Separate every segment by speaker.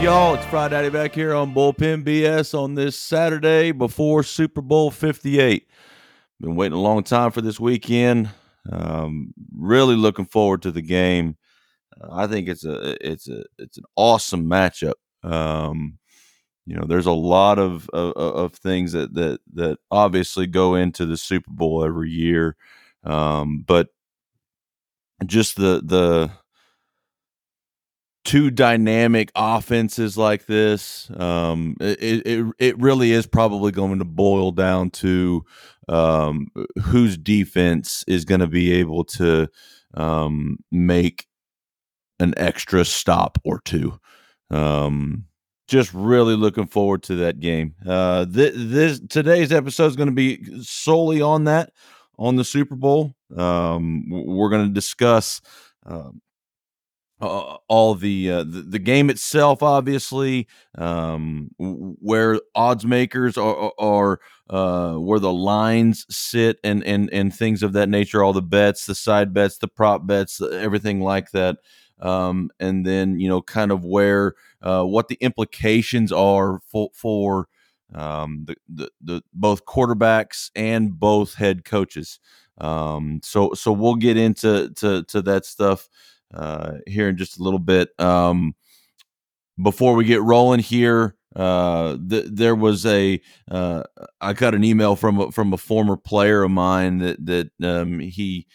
Speaker 1: Y'all? It's Friday back here on Bullpen BS on this Saturday before Super Bowl 58. Been waiting a long time for this weekend. Um, really looking forward to the game. Uh, I think it's a it's a it's an awesome matchup. Um, you know, there's a lot of, of, of things that that that obviously go into the Super Bowl every year, um, but just the the two dynamic offenses like this, um, it, it it really is probably going to boil down to um, whose defense is going to be able to um, make an extra stop or two. Um, just really looking forward to that game. Uh, th- this today's episode is going to be solely on that, on the Super Bowl. Um, we're going to discuss. Um, uh, all the, uh, the, the game itself, obviously, um, where odds makers are, are uh, where the lines sit, and and and things of that nature. All the bets, the side bets, the prop bets, everything like that. Um, and then you know, kind of where uh, what the implications are for for um, the, the the both quarterbacks and both head coaches. Um, so so we'll get into to to that stuff uh, here in just a little bit. Um, before we get rolling here, uh, th- there was a uh, I got an email from a, from a former player of mine that that um, he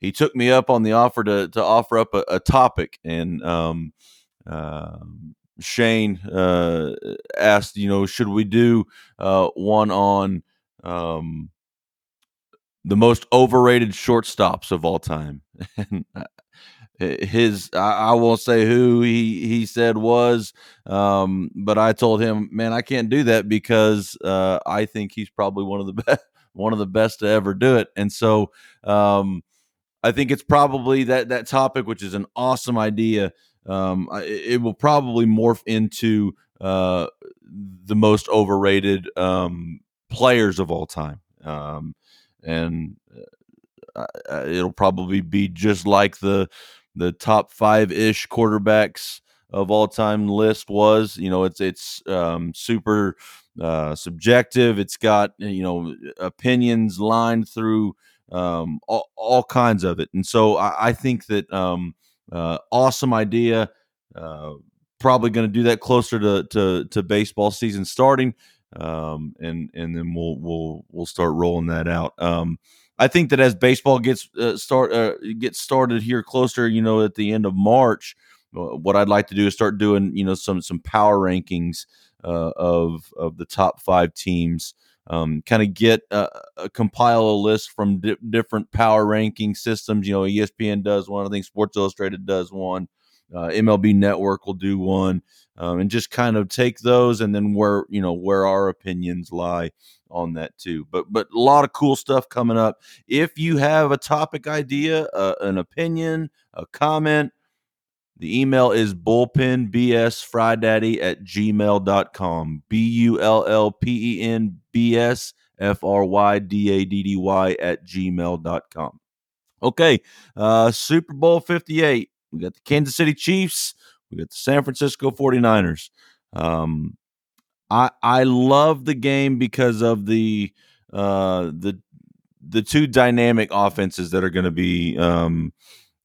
Speaker 1: he took me up on the offer to to offer up a, a topic and um, uh, Shane uh, asked you know should we do uh, one on um, the most overrated shortstops of all time and his I, won't say who he he said was um, but i told him man i can't do that because uh, i think he's probably one of the best one of the best to ever do it. And so um, i think it's probably that that topic which is an awesome idea um, it, will probably morph into uh, the most overrated um, players of all time um, and uh, it'll probably be just like the the top five ish quarterbacks of all time list was. You know, it's it's um, super uh, subjective. It's got you know opinions lined through um, all, all kinds of it, and so I, I think that um, uh, awesome idea. Uh, probably going to do that closer to, to to baseball season starting, um, and and then we'll we'll we'll start rolling that out. Um, I think that as baseball gets uh, start uh, gets started here closer, you know, at the end of March, uh, what I'd like to do is start doing, you know, some some power rankings uh, of of the top five teams. Um, kind of get uh, compile a list from di- different power ranking systems. You know, ESPN does one. I think Sports Illustrated does one. Uh, MLB Network will do one, um, and just kind of take those and then where you know where our opinions lie on that too. But but a lot of cool stuff coming up. If you have a topic idea, uh, an opinion, a comment, the email is bullpenbsfrydaddy at gmail.com. B U L L P E N B S F R Y D A D D Y at gmail.com. Okay, uh, Super Bowl 58. We got the Kansas City Chiefs. We got the San Francisco 49ers. Um, I I love the game because of the uh the the two dynamic offenses that are going to be um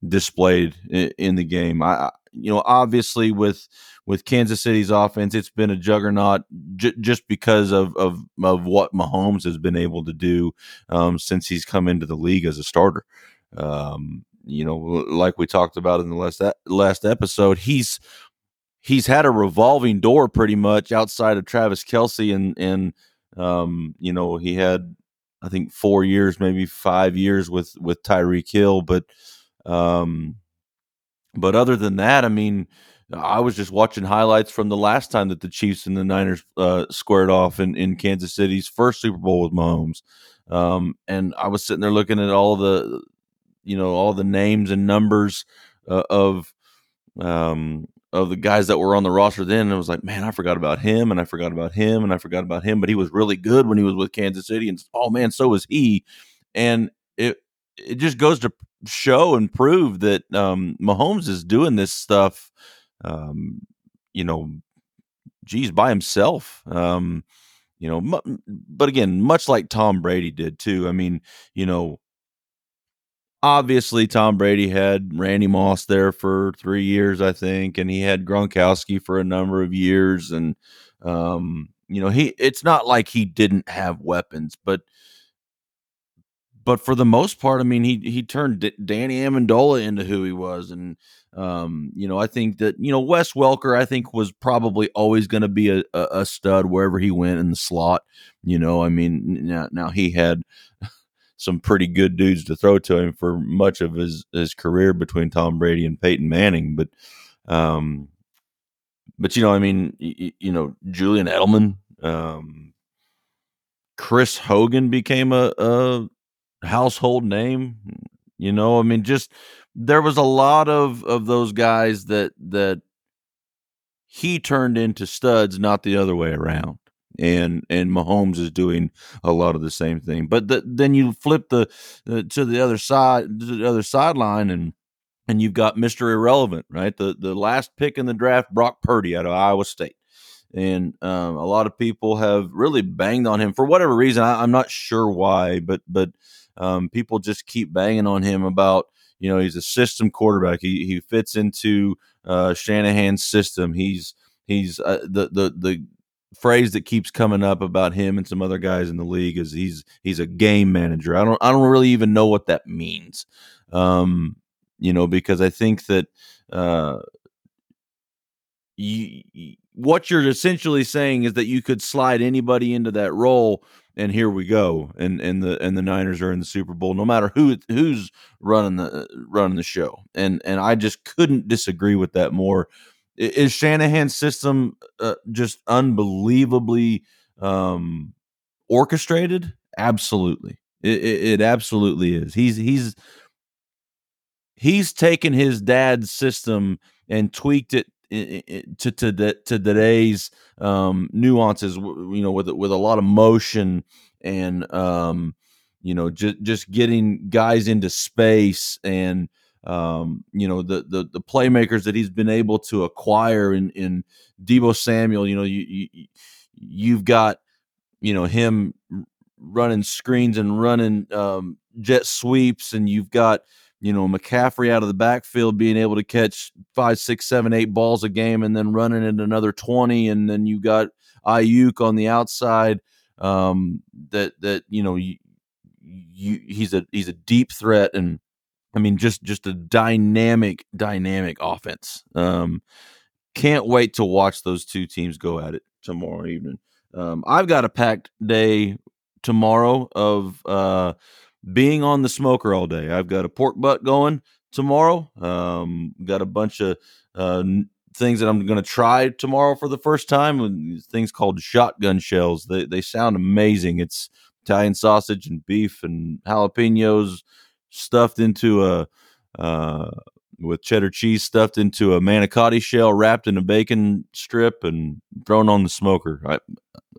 Speaker 1: displayed in, in, the game. I you know obviously with with Kansas City's offense, it's been a juggernaut j- just because of, of of what Mahomes has been able to do um, since he's come into the league as a starter. Um, you know, like we talked about in the last last episode, he's he's had a revolving door pretty much outside of Travis Kelce and and um, you know he had I think four years, maybe five years with with Tyreek Hill, but um, but other than that, I mean. I was just watching highlights from the last time that the Chiefs and the Niners uh, squared off in, in Kansas City's first Super Bowl with Mahomes. Um, and I was sitting there looking at all the you know all the names and numbers uh, of um, of the guys that were on the roster then and it was like man i forgot about him and i forgot about him and i forgot about him but he was really good when he was with kansas city and oh man so was he and it it just goes to show and prove that um, Mahomes is doing this stuff um, you know, geez, by himself. Um, you know, but again, much like Tom Brady did too. I mean, you know, obviously Tom Brady had Randy Moss there for three years, I think, and he had Gronkowski for a number of years, and um, you know, he it's not like he didn't have weapons, but but for the most part, I mean, he he turned D- Danny Amendola into who he was, and um, you know, I think that you know Wes Welker, I think was probably always going to be a, a, a, stud wherever he went in the slot. You know, I mean, now, now he had some pretty good dudes to throw to him for much of his his career between Tom Brady and Peyton Manning, but um, but you know, I mean, you, you know, Julian Edelman, um, Chris Hogan became a, a household name. You know, I mean, just there was a lot of of those guys that that he turned into studs, not the other way around. And and Mahomes is doing a lot of the same thing. But the, then you flip the to the other side, to the other sideline, and and you've got Mister Irrelevant, right? The the last pick in the draft, Brock Purdy out of Iowa State and um, a lot of people have really banged on him for whatever reason. I, am not sure why, but but um, people just keep banging on him about you know he's a system quarterback. He he fits into uh, Shanahan's system. He's he's uh, the the the phrase that keeps coming up about him and some other guys in the league is he's he's a game manager. I don't I don't really even know what that means. Um, you know, because I think that uh, you, what you're essentially saying is that you could slide anybody into that role and here we go and and the and the Niners are in the Super Bowl no matter who who's running the running the show and and I just couldn't disagree with that more is Shanahan's system uh, just unbelievably um orchestrated? Absolutely. It, it, it absolutely is. He's he's he's taken his dad's system and tweaked it to to to today's um, nuances, you know, with with a lot of motion and um, you know, just just getting guys into space and um, you know the, the the playmakers that he's been able to acquire in in Deebo Samuel. You know, you, you you've got you know him running screens and running um, jet sweeps, and you've got you know, McCaffrey out of the backfield being able to catch five, six, seven, eight balls a game and then running in another 20. And then you got Aiyuk on the outside um, that, that, you know, you, you, he's a, he's a deep threat. And I mean, just, just a dynamic, dynamic offense. Um, can't wait to watch those two teams go at it tomorrow evening. Um, I've got a packed day tomorrow of, uh, being on the smoker all day. I've got a pork butt going tomorrow. Um, got a bunch of uh, things that I'm going to try tomorrow for the first time. Things called shotgun shells. They they sound amazing. It's Italian sausage and beef and jalapenos stuffed into a uh, with cheddar cheese stuffed into a manicotti shell, wrapped in a bacon strip, and thrown on the smoker. I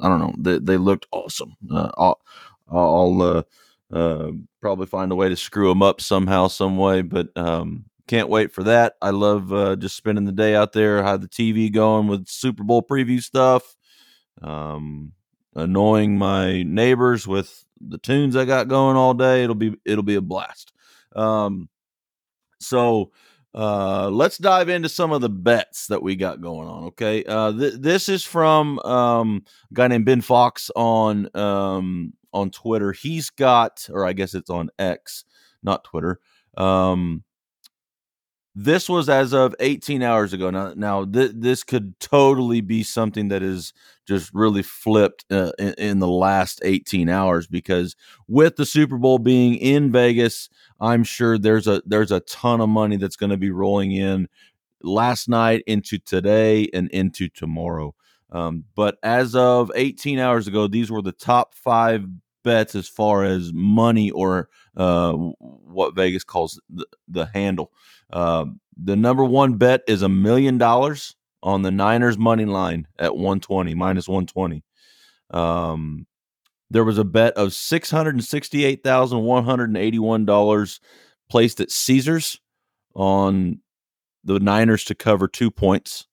Speaker 1: I don't know. They they looked awesome. Uh, I'll, I'll uh, uh, probably find a way to screw them up somehow, some way. But um, can't wait for that. I love uh, just spending the day out there. Have the TV going with Super Bowl preview stuff. Um, annoying my neighbors with the tunes I got going all day. It'll be it'll be a blast. Um, so uh, let's dive into some of the bets that we got going on. Okay, uh, th- this is from um, a guy named Ben Fox on um, on Twitter. He's got, or I guess it's on X, not Twitter. Um, this was as of 18 hours ago. Now, now th- this could totally be something that is just really flipped uh, in, in, the last 18 hours because with the Super Bowl being in Vegas, I'm sure there's a there's a ton of money that's going to be rolling in last night into today and into tomorrow. Um, but as of 18 hours ago, these were the top five bets as far as money or uh, what Vegas calls the, the handle. Uh, the number one bet is a million dollars on the Niners money line at 120 minus 120. Um, there was a bet of six hundred and sixty-eight thousand one hundred and eighty-one dollars placed at Caesars on the Niners to cover two points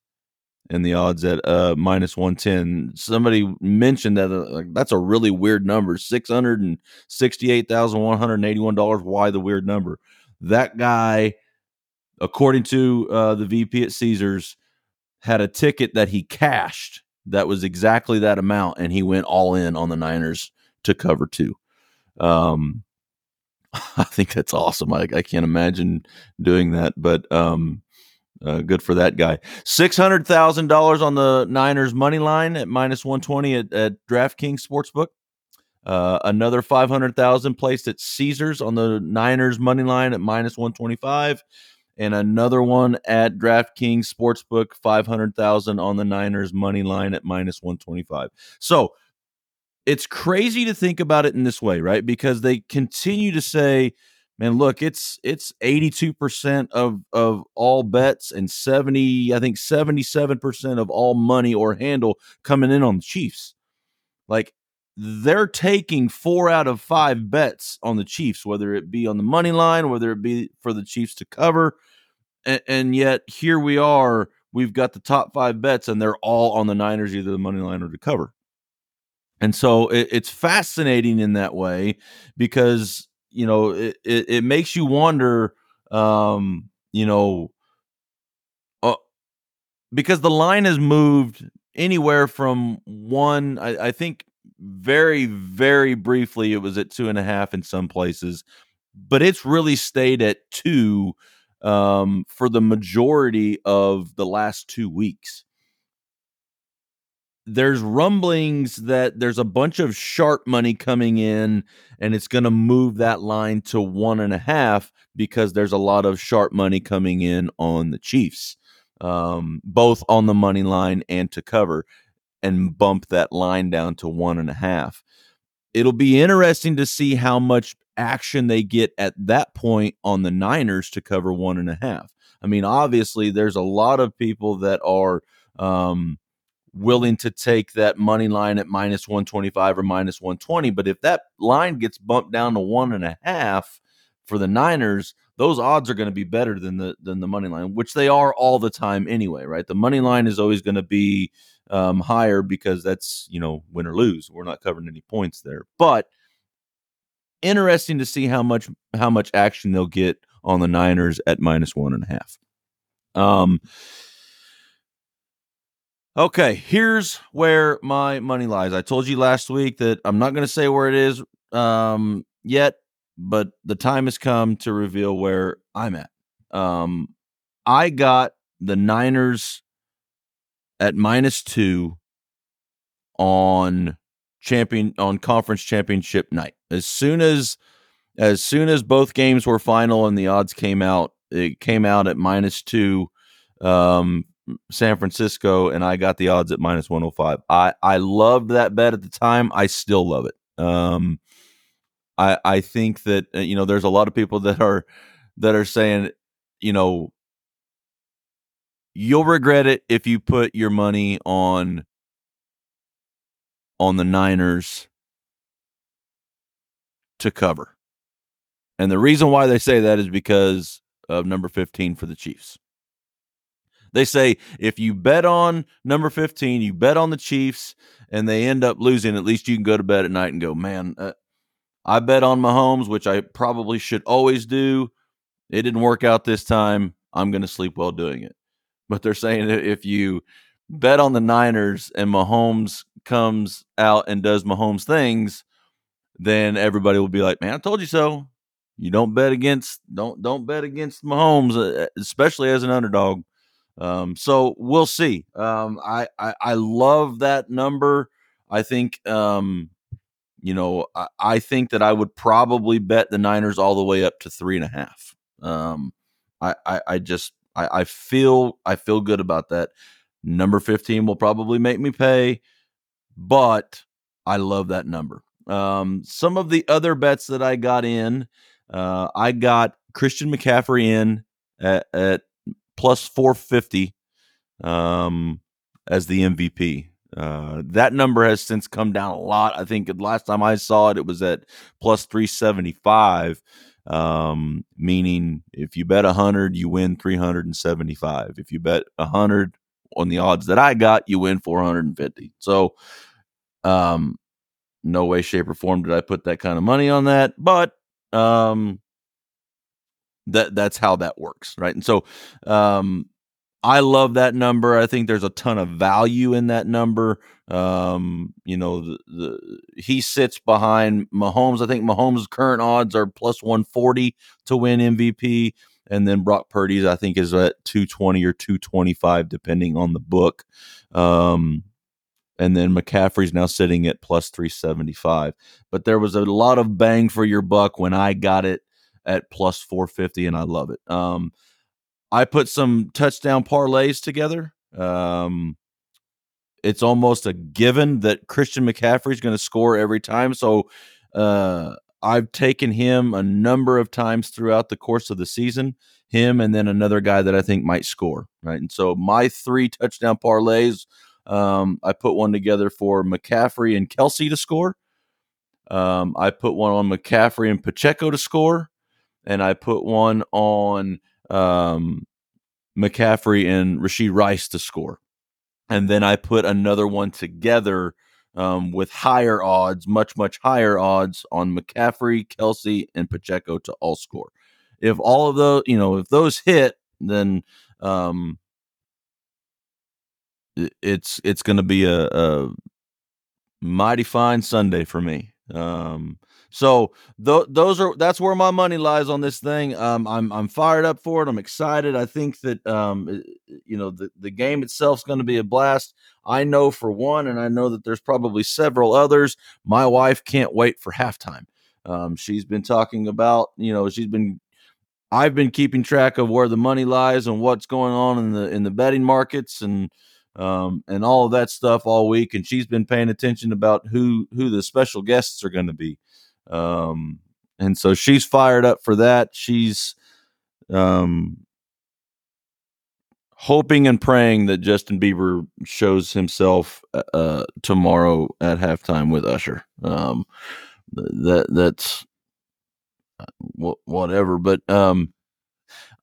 Speaker 1: and the odds at uh, minus 110. Somebody mentioned that uh, like, that's a really weird number $668,181. Why the weird number? That guy, according to uh, the VP at Caesars, had a ticket that he cashed that was exactly that amount, and he went all in on the Niners to cover two. Um, I think that's awesome. I, I can't imagine doing that, but um, uh, good for that guy. Six hundred thousand dollars on the Niners money line at minus one twenty at, at DraftKings Sportsbook. Uh, another five hundred thousand placed at Caesars on the Niners money line at minus one twenty five, and another one at DraftKings Sportsbook five hundred thousand on the Niners money line at minus one twenty five. So it's crazy to think about it in this way, right? Because they continue to say, man, look, it's it's 82% of of all bets and 70, I think 77% of all money or handle coming in on the Chiefs. Like they're taking four out of five bets on the Chiefs, whether it be on the money line, whether it be for the Chiefs to cover. And, and yet here we are, we've got the top five bets, and they're all on the Niners, either the money line or to cover. And so it, it's fascinating in that way because you know it, it, it makes you wonder, um, you know, uh, because the line has moved anywhere from one. I, I think very very briefly it was at two and a half in some places, but it's really stayed at two um, for the majority of the last two weeks there's rumblings that there's a bunch of sharp money coming in and it's going to move that line to one and a half because there's a lot of sharp money coming in on the Chiefs, um, both on the money line and to cover, and bump that line down to one and a half. It'll be interesting to see how much action they get at that point on the Niners to cover one and a half. I mean, obviously, there's a lot of people that are. Um, willing to take that money line at minus 125 or minus 120. But if that line gets bumped down to one and a half for the Niners, those odds are going to be better than the than the money line, which they are all the time anyway, right? The money line is always going to be um, higher because that's you know win or lose. We're not covering any points there, but interesting to see how much how much action they'll get on the Niners at minus one and a half. Um, Okay, here's where my money lies. I told you last week that I'm not going to say where it is um, yet, but the time has come to reveal where I'm at. Um, I got the Niners at minus two on champion on conference championship night. As soon as as soon as both games were final and the odds came out, it came out at minus two um, San Francisco, and I got the odds at minus 105. I, I loved that bet at the time. I still love it. Um, I I think that uh, you know there's a lot of people that are that are saying you know you'll regret it if you put your money on on the Niners to cover. And the reason why they say that is because of number 15 for the Chiefs. They say if you bet on number 15, you bet on the Chiefs, and they end up losing, at least you can go to bed at night and go, man, uh, I bet on Mahomes, which I probably should always do. It didn't work out this time. I'm going to sleep well doing it. But they're saying if you bet on the Niners and Mahomes comes out and does Mahomes things, then everybody will be like, "Man, I told you so." You don't bet against don't don't bet against Mahomes, uh, especially as an underdog. Um, so we'll see. Um, I, I, I love that number. I think um, you know I, I, think that I would probably bet the Niners all the way up to three and a half. Um, I, I, I just I, I feel I feel good about that. Number fifteen will probably make me pay, but I love that number. Um, some of the other bets that I got in, uh, I got Christian McCaffrey in at, at plus 450 um, as the MVP. Uh, that number has since come down a lot. I think last time I saw it, it was at plus 375, um, meaning if you bet 100, you win 375. If you bet 100 on the odds that I got, you win 450. So, um, no way, shape, or form did I put that kind of money on that, but um, that that's how that works, right? And so, um, I love that number. I think there's a ton of value in that number. Um, you know, the, the he sits behind Mahomes. I think Mahomes' current odds are plus 140 to win MVP, and then Brock Purdy's I think is at 220 or 225 depending on the book. Um, and then McCaffrey's now sitting at plus 375. But there was a lot of bang for your buck when I got it at plus 450, and I love it. Um, I put some touchdown parlays together. Um, it's almost a given that Christian McCaffrey is going to score every time. So uh, I've taken him a number of times throughout the course of the season. Him and then another guy that I think might score. Right, and so my three touchdown parlays um, I put one together for McCaffrey and Kelce to score. Um, I put one on McCaffrey and Pacheco to score, and I put one on um, McCaffrey and Rashee Rice to score. And then I put another one together um, with higher odds, much, much higher odds on McCaffrey, Kelce, and Pacheco to all score. If all of those, you know, if those hit, then um, it's it's going to be a, a, mighty fine Sunday for me. Um, so th- those are that's where my money lies on this thing. Um, I'm I'm fired up for it. I'm excited. I think that um, you know the the game itself is going to be a blast. I know for one, and I know that there's probably several others. My wife can't wait for halftime. Um, she's been talking about you know she's been I've been keeping track of where the money lies and what's going on in the in the betting markets and um, and all of that stuff all week. And she's been paying attention about who who the special guests are going to be. Um, and so she's fired up for that. She's um, hoping and praying that Justin Bieber shows himself uh, uh tomorrow at halftime with Usher. Um, that that's uh, whatever, but um,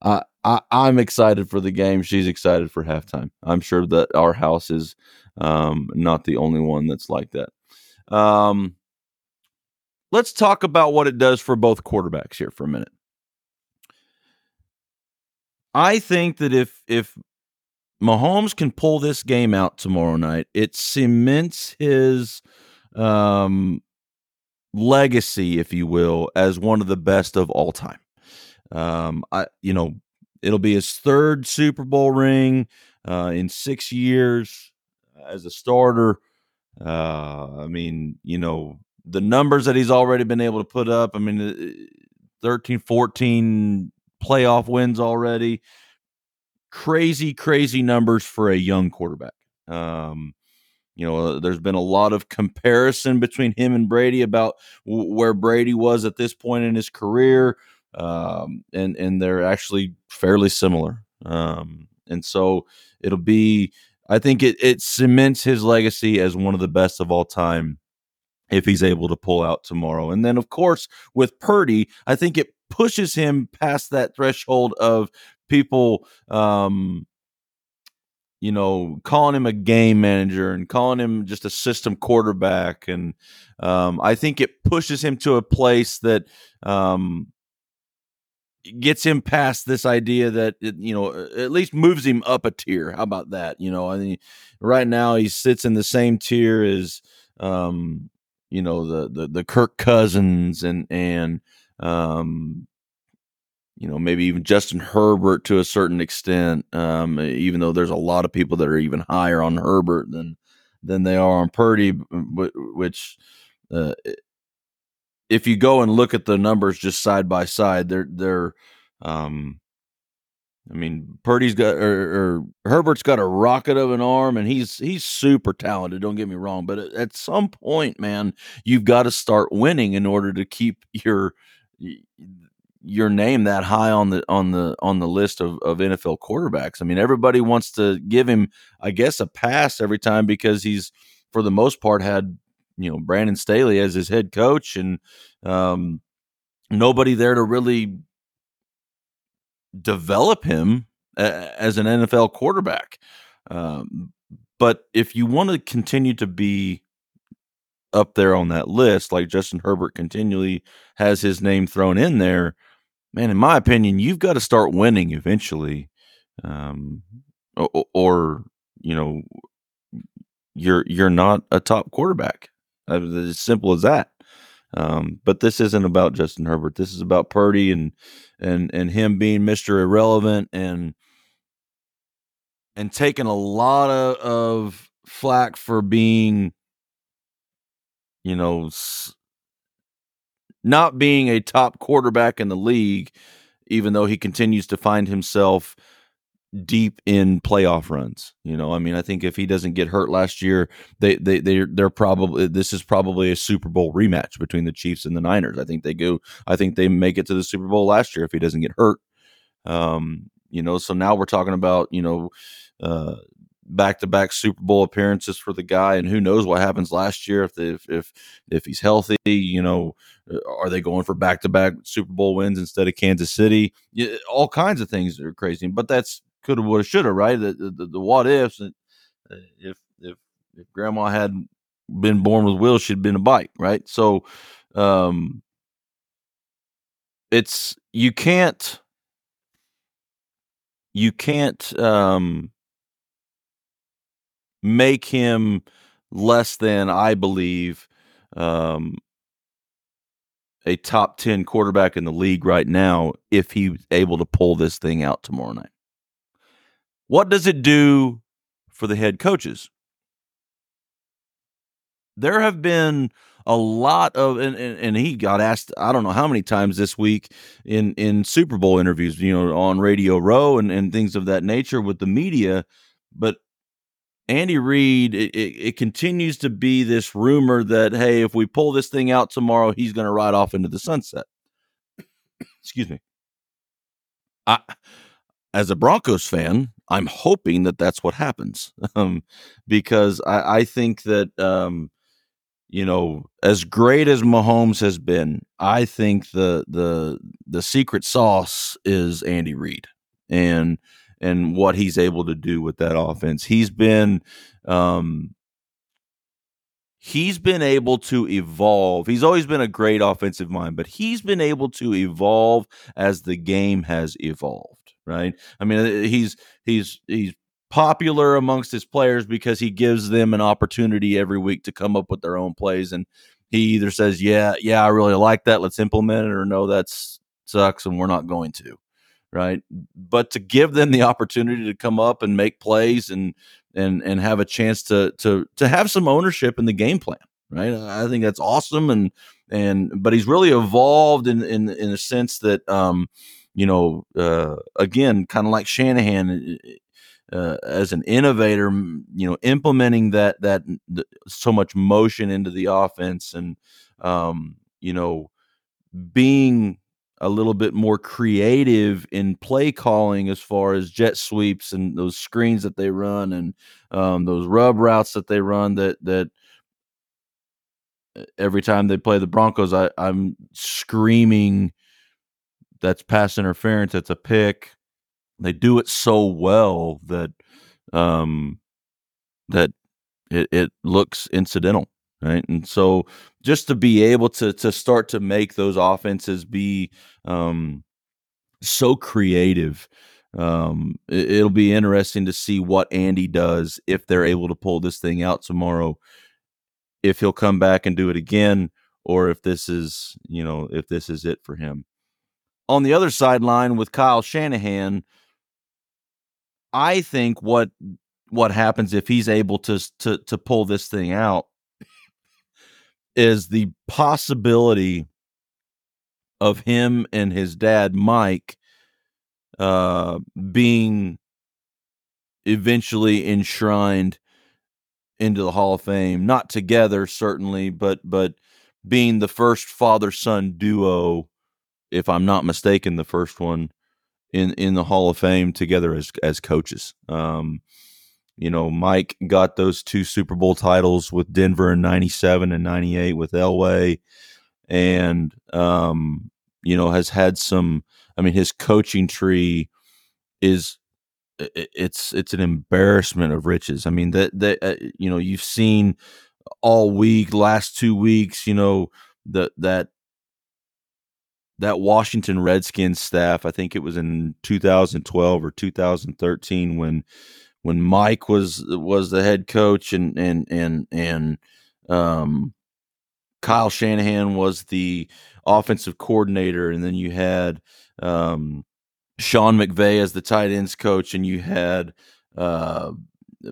Speaker 1: I, I, am excited for the game. She's excited for halftime. I'm sure that our house is um, not the only one that's like that. Um, let's talk about what it does for both quarterbacks here for a minute. I think that if if Mahomes can pull this game out tomorrow night, it cements his um, legacy, if you will, as one of the best of all time. Um, I, you know, it'll be his third Super Bowl ring uh, in six years as a starter. Uh, I mean, you know, the numbers that he's already been able to put up. I mean, uh, 13, 14 playoff wins already. Crazy, crazy numbers for a young quarterback. Um, you know, there's been a lot of comparison between him and Brady about w- where Brady was at this point in his career um, and and they're actually fairly similar. Um, and so it'll be, I think it it cements his legacy as one of the best of all time if he's able to pull out tomorrow. And then of course with Purdy, I think it pushes him past that threshold of people um you know, calling him a game manager and calling him just a system quarterback. And um, I think it pushes him to a place that um, gets him past this idea that it, you know at least moves him up a tier. How about that? You know, I mean, right now he sits in the same tier as um, you know the the the Kirk Cousins and and um, you know maybe even Justin Herbert to a certain extent. Um, even though there's a lot of people that are even higher on Herbert than than they are on Purdy, which uh, if you go and look at the numbers just side by side, they're they're um I mean, Purdy's got or, or, Herbert's got a rocket of an arm, and he's he's super talented. Don't get me wrong, but at, some point, man, you've got to start winning in order to keep your your name that high on the on the on the list of, of NFL quarterbacks. I mean, everybody wants to give him, I guess, a pass every time because he's for the most part had you know Brandon Staley as his head coach and um, nobody there to really develop him as an NFL quarterback. Um, but if you want to continue to be up there on that list, like Justin Herbert continually has his name thrown in there, man, in my opinion, you've got to start winning eventually. Um, or, or, you know, you're you're not a top quarterback. As simple as that. Um, but this isn't about Justin Herbert. This is about Purdy and and and him being Mister Irrelevant and and taking a lot of, of flack for being, you know, not being a top quarterback in the league, even though he continues to find himself deep in playoff runs. You know, I mean, I think if he doesn't get hurt last year, they they they they're probably this is probably a Super Bowl rematch between the Chiefs and the Niners. I think they go. I think they make it to the Super Bowl last year if he doesn't get hurt. Um, you know, so now we're talking about you know. Uh, back-to-back Super Bowl appearances for the guy, and who knows what happens last year if if if, if he's healthy. You know, uh, are they going for back-to-back Super Bowl wins instead of Kansas City? All kinds of things are crazy, but that's coulda, woulda, shoulda, right? The, the, the what ifs. Uh, if if if Grandma had been born with wheels, she'd been a bike, right? So, um, it's you can't you can't um make him less than I believe um a top 10 quarterback in the league right now if he's able to pull this thing out tomorrow night. What does it do for the head coaches? There have been a lot of and, and, and, he got asked I don't know how many times this week in in Super Bowl interviews, you know, on Radio Row and, and things of that nature with the media. But Andy Reid, it, it, it continues to be this rumor that hey, if we pull this thing out tomorrow, he's going to ride off into the sunset. Excuse me. I, as a Broncos fan, I'm hoping that that's what happens um, because I, I, think that um, you know as great as Mahomes has been, I think the the the secret sauce is Andy Reid and and what he's able to do with that offense. He's been um, he's been able to evolve. He's always been a great offensive mind, but he's been able to evolve as the game has evolved right? I mean, uh, he's he's he's popular amongst his players because he gives them an opportunity every week to come up with their own plays and he either says, "Yeah, yeah, I really like that. Let's implement it," or "No, that sucks and we're not going to." Right? But to give them the opportunity to come up and make plays and and and have a chance to to to have some ownership in the game plan, right? I think that's awesome and and but he's really evolved in in in a sense that um you know, uh, again, kind of like Shanahan uh, as an innovator, you know, implementing that that so much motion into the offense, and um, you know, being a little bit more creative in play calling as far as jet sweeps and those screens that they run and um, those rub routes that they run that that every time they play the Broncos, I, I'm screaming that's pass interference. That's a pick. They do it so well that um, that it, it looks incidental, right? And so just to be able to to start to make those offenses be um, so creative. Um, it, will be interesting to see what Andy does if they're able to pull this thing out tomorrow. If he'll come back and do it again, or if this is, you know, if this is it for him on the other sideline with Kyle Shanahan, I think what what happens if he's able to to to pull this thing out is the possibility of him and his dad Mike uh, being eventually enshrined into the Hall of Fame, not together certainly, but but being the first father son duo if I'm not mistaken, the first one in in the Hall of Fame together as as coaches. Um, you know, Mike got those two Super Bowl titles with Denver in '97 and '98 with Elway, and um, you know has had some. I mean, his coaching tree is it's it's an embarrassment of riches. I mean that that uh, you know you've seen all week, last two weeks, you know that that that Washington Redskins staff. I think it was in 2012 or 2013 when when Mike was was the head coach and and and and um, Kyle Shanahan was the offensive coordinator, and then you had um, Sean McVay as the tight ends coach, and you had uh,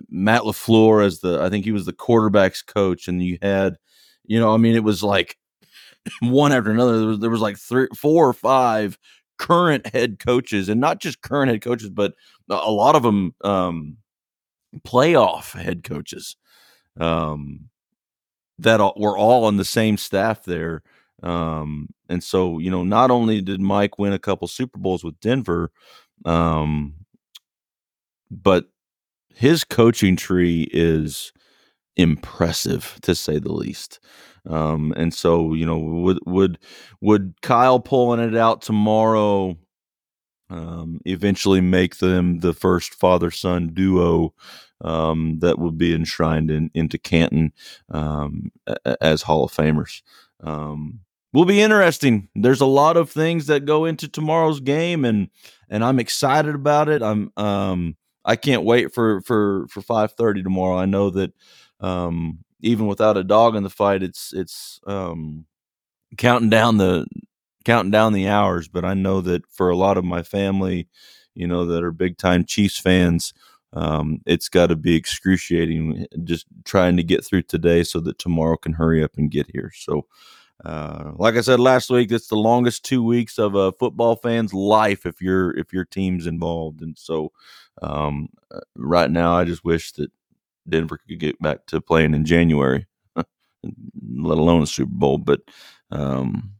Speaker 1: Matt LaFleur as the I think he was the quarterbacks coach, and you had you know I mean it was like one after another. There was, there was like three, four or five current head coaches, and not just current head coaches, but a lot of them um, playoff head coaches um, that were all on the same staff there. Um, and so, you know, not only did Mike win a couple Super Bowls with Denver, um, but his coaching tree is impressive to say the least. Um, and so, you know, would would would Kyle pulling it out tomorrow um, eventually make them the first father son duo um, that will be enshrined in, into Canton um, as Hall of Famers. Um, will be interesting. There's a lot of things that go into tomorrow's game, and and I'm excited about it. I'm um, I can't wait for for for 5:30 tomorrow. I know that um, even without a dog in the fight, it's it's um, counting down the counting down the hours, but I know that for a lot of my family, you know, that are big time Chiefs fans, um, it's got to be excruciating just trying to get through today so that tomorrow can hurry up and get here. So, uh, like I said last week, it's the longest two weeks of a football fan's life if your if your team's involved. And so, um, uh, right now, I just wish that Denver could get back to playing in January, let alone a Super Bowl. But um,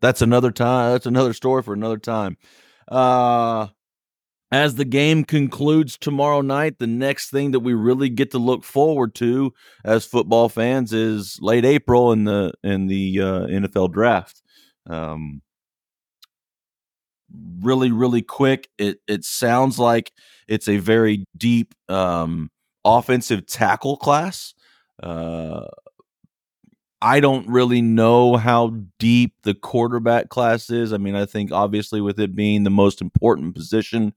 Speaker 1: that's another time. That's another story for another time. Uh, as the game concludes tomorrow night, the next thing that we really get to look forward to as football fans is late April in the in the uh, NFL draft. Um, really, really quick. It it sounds like it's a very deep um, offensive tackle class. Uh, I don't really know how deep the quarterback class is. I mean, I think obviously with it being the most important position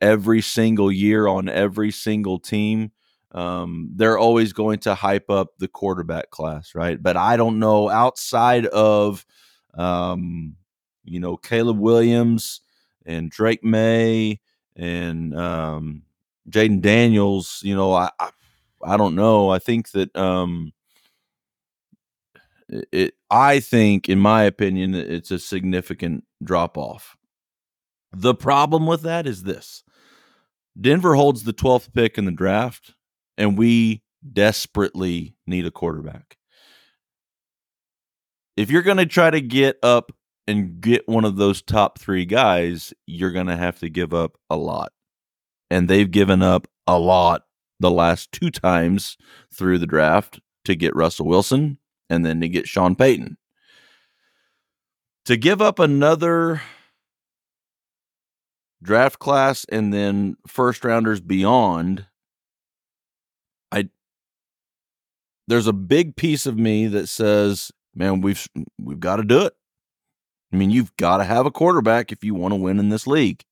Speaker 1: every single year on every single team, um, they're always going to hype up the quarterback class, right? But I don't know outside of, um, you know, Caleb Williams and Drake Maye and um, Jayden Daniels. You know, I, I, I don't know. I think that um, it I think, in my opinion, it's a significant drop off. The problem with that is this Denver holds the 12th pick in the draft, and we desperately need a quarterback. If you're going to try to get up and get one of those top three guys, you're going to have to give up a lot. And they've given up a lot the last two times through the draft to get Russell Wilson and then to get Sean Payton. To give up another draft class and then first rounders beyond, I there's a big piece of me that says, man, we've we've got to do it. I mean, you've got to have a quarterback if you want to win in this league.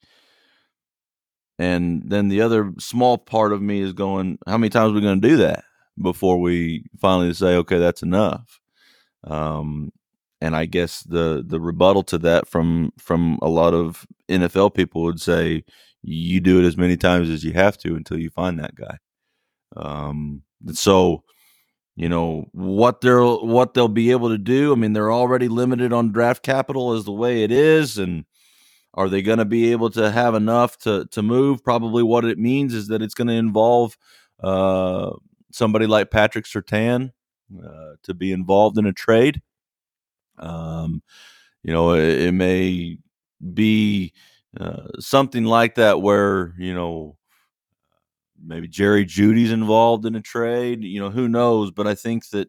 Speaker 1: And then the other small part of me is going, how many times are we going to do that? Before we finally say, okay, that's enough. Um, and I guess the the rebuttal to that from from a lot of NFL people would say, you do it as many times as you have to until you find that guy. Um, so you know what they'll what they'll be able to do. I mean, they're already limited on draft capital as the way it is, and are they going to be able to have enough to to move? Probably what it means is that it's going to involve uh, somebody like Patrick Surtain uh, to be involved in a trade. Um, you know, it, it may be uh, something like that where you know maybe Jerry Jeudy's involved in a trade. You know, who knows? But I think that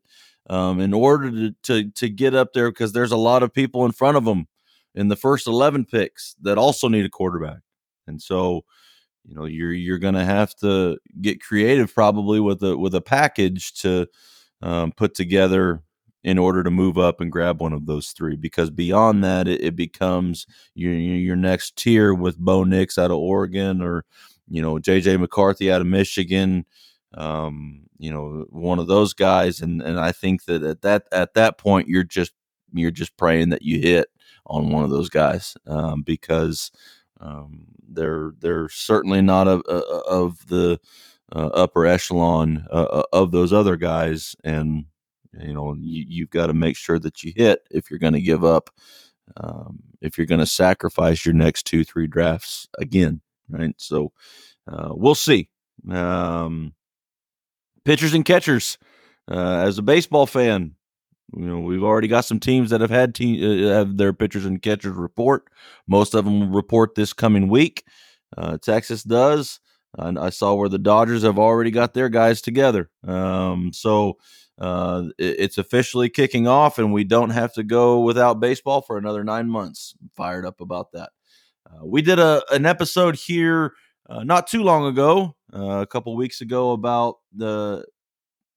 Speaker 1: um, in order to, to to get up there, because there's a lot of people in front of them in the first eleven picks that also need a quarterback, and so you know you're you're going to have to get creative probably with a with a package to um, put together in order to move up and grab one of those three because beyond that it, it becomes your your next tier with Bo Nix out of Oregon or you know JJ McCarthy out of Michigan um, you know one of those guys. And and I think that at that at that point you're just you're just praying that you hit on one of those guys um, because um, they're they're certainly not of, of the uh, upper echelon uh, uh, of those other guys, and you know you, have got to make sure that you hit if you're going to give up, um, if you're going to sacrifice your next two three drafts again, right? So uh, we'll see. Um, pitchers and catchers. Uh, as a baseball fan, you know, we've already got some teams that have had te- uh, have their pitchers and catchers report. Most of them report this coming week. Uh, Texas does. And I saw where the Dodgers have already got their guys together. Um, so uh, it, it's officially kicking off, and we don't have to go without baseball for another nine months. I'm fired up about that. Uh, we did a an episode here uh, not too long ago, uh, a couple weeks ago, about the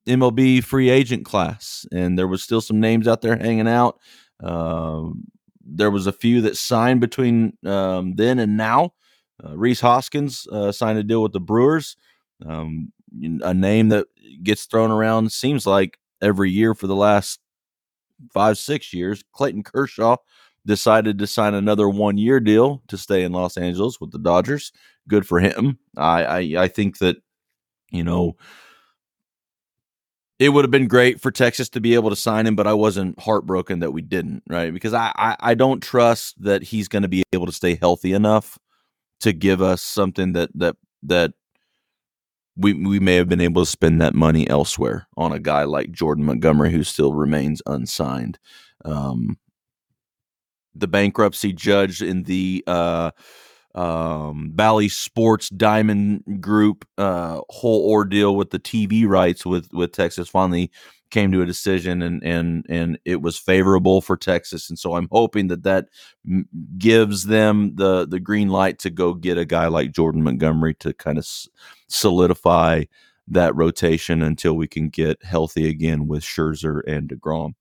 Speaker 1: MLB free agent class, and there was still some names out there hanging out. Um, there was a few that signed between um, then and now. Uh, Rhys Hoskins uh, signed a deal with the Brewers, um, a name that gets thrown around seems like every year for the last five six years. Clayton Kershaw decided to sign another one year deal to stay in Los Angeles with the Dodgers. Good for him. I I, I think that you know it would have been great for Texas to be able to sign him, but I wasn't heartbroken that we didn't, right? Because I, I, I don't trust that he's going to be able to stay healthy enough to give us something that that that we we may have been able to spend that money elsewhere on a guy like Jordan Montgomery who still remains unsigned. Um, the bankruptcy judge in the uh, um, Bally Sports Diamond Group uh, whole ordeal with the TV rights with with Texas finally came to a decision and and and it was favorable for Texas and so I'm hoping that that gives them the the green light to go get a guy like Jordan Montgomery to kind of solidify that rotation until we can get healthy again with Scherzer and DeGrom.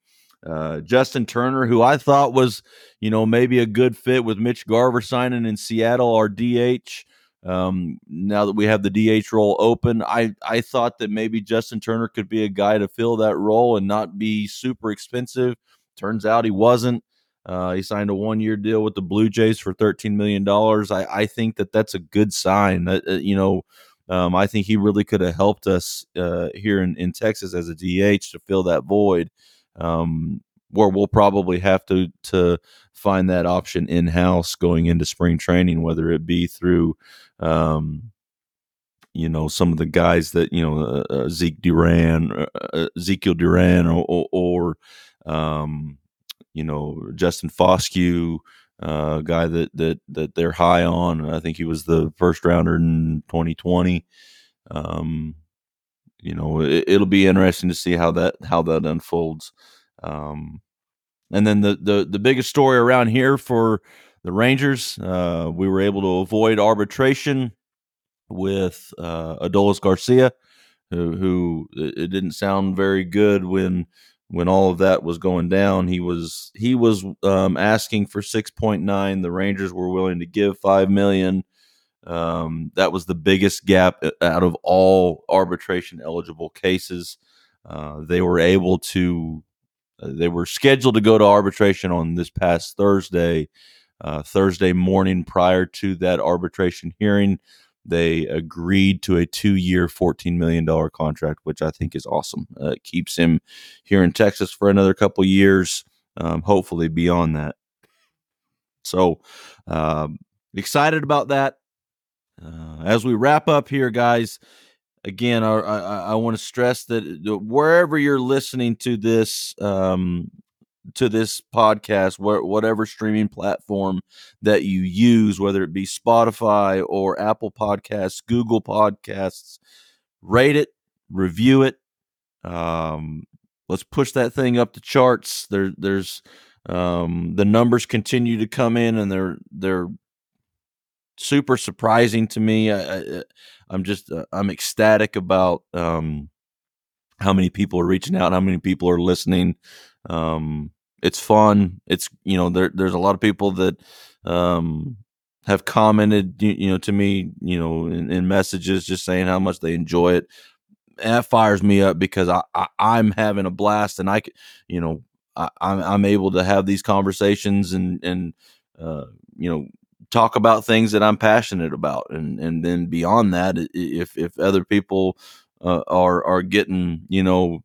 Speaker 1: Uh, Justin Turner, who I thought was, you know, maybe a good fit with Mitch Garver signing in Seattle, our DH. Um, now that we have the DH role open, I I thought that maybe Justin Turner could be a guy to fill that role and not be super expensive. Turns out he wasn't. Uh, he signed a one-year deal with the Blue Jays for thirteen million dollars. I, I think that that's a good sign. That uh, you know, um, I think he really could have helped us uh, here in, in Texas as a DH to fill that void um, where we'll probably have to to find that option in house going into spring training, whether it be through, um, you know, some of the guys that you know, uh, uh, Zeke Duran, uh, uh Ezekiel Duran, or, or, or um, you know, Justin Foscue, uh, guy that that that they're high on. I think he was the first rounder in 2020. Um, you know, it, will be interesting to see how that how that unfolds. Um, and then the, the the biggest story around here for the Rangers, uh, we were able to avoid arbitration with uh, Adolis Garcia, who, who it didn't sound very good when when all of that was going down. He was he was um, asking for six point nine. The Rangers were willing to give five million. Um, that was the biggest gap uh, out of all arbitration eligible cases. Uh, they were able to, uh, they were scheduled to go to arbitration on this past Thursday, uh, Thursday morning prior to that arbitration hearing. They agreed to a two year, $14 million contract, which I think is awesome. Uh, it keeps him here in Texas for another couple years, um, hopefully beyond that. So, um, excited about that. Uh, as we wrap up here, guys, again, I, I, I want to stress that uh, wherever you're listening to this, um, to this podcast, wh- whatever streaming platform that you use, whether it be Spotify or Apple Podcasts, Google Podcasts, rate it, review it. Um, let's push that thing up the charts. There, there's um, the numbers continue to come in, and they're they're super surprising to me. I, I, I'm just uh, I'm ecstatic about um, how many people are reaching out, how many people are listening. Um, it's fun. It's you know there there's a lot of people that um, have commented you, you, know to me you know in, in, messages just saying how much they enjoy it. And that fires me up because I, I am having a blast and I you know I, I'm I'm able to have these conversations and and uh, you know talk about things that I'm passionate about, and and then beyond that, if if other people uh, are are getting you know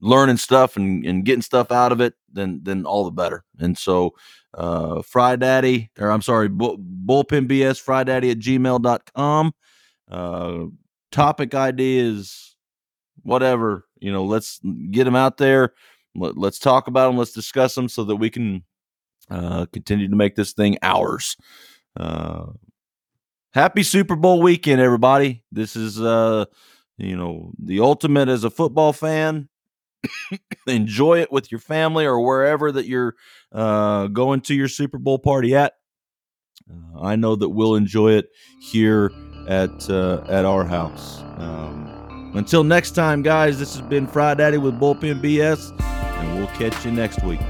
Speaker 1: learning stuff and, and getting stuff out of it, then then all the better. And so, uh, Fry Daddy, or I'm sorry, bull, bullpen BS Fry Daddy at gmail.com. Uh, topic ideas, whatever, you know, let's get them out there. Let, us talk about them. Let's discuss them so that we can uh, continue to make this thing ours. Uh, happy Super Bowl weekend, everybody. This is, uh, you know, the ultimate as a football fan. Enjoy it with your family or wherever that you're uh, going to your Super Bowl party at. Uh, I know that we'll enjoy it here at uh, at our house. Um, until next time, guys, this has been Fry Daddy with Bullpen BS, and we'll catch you next week.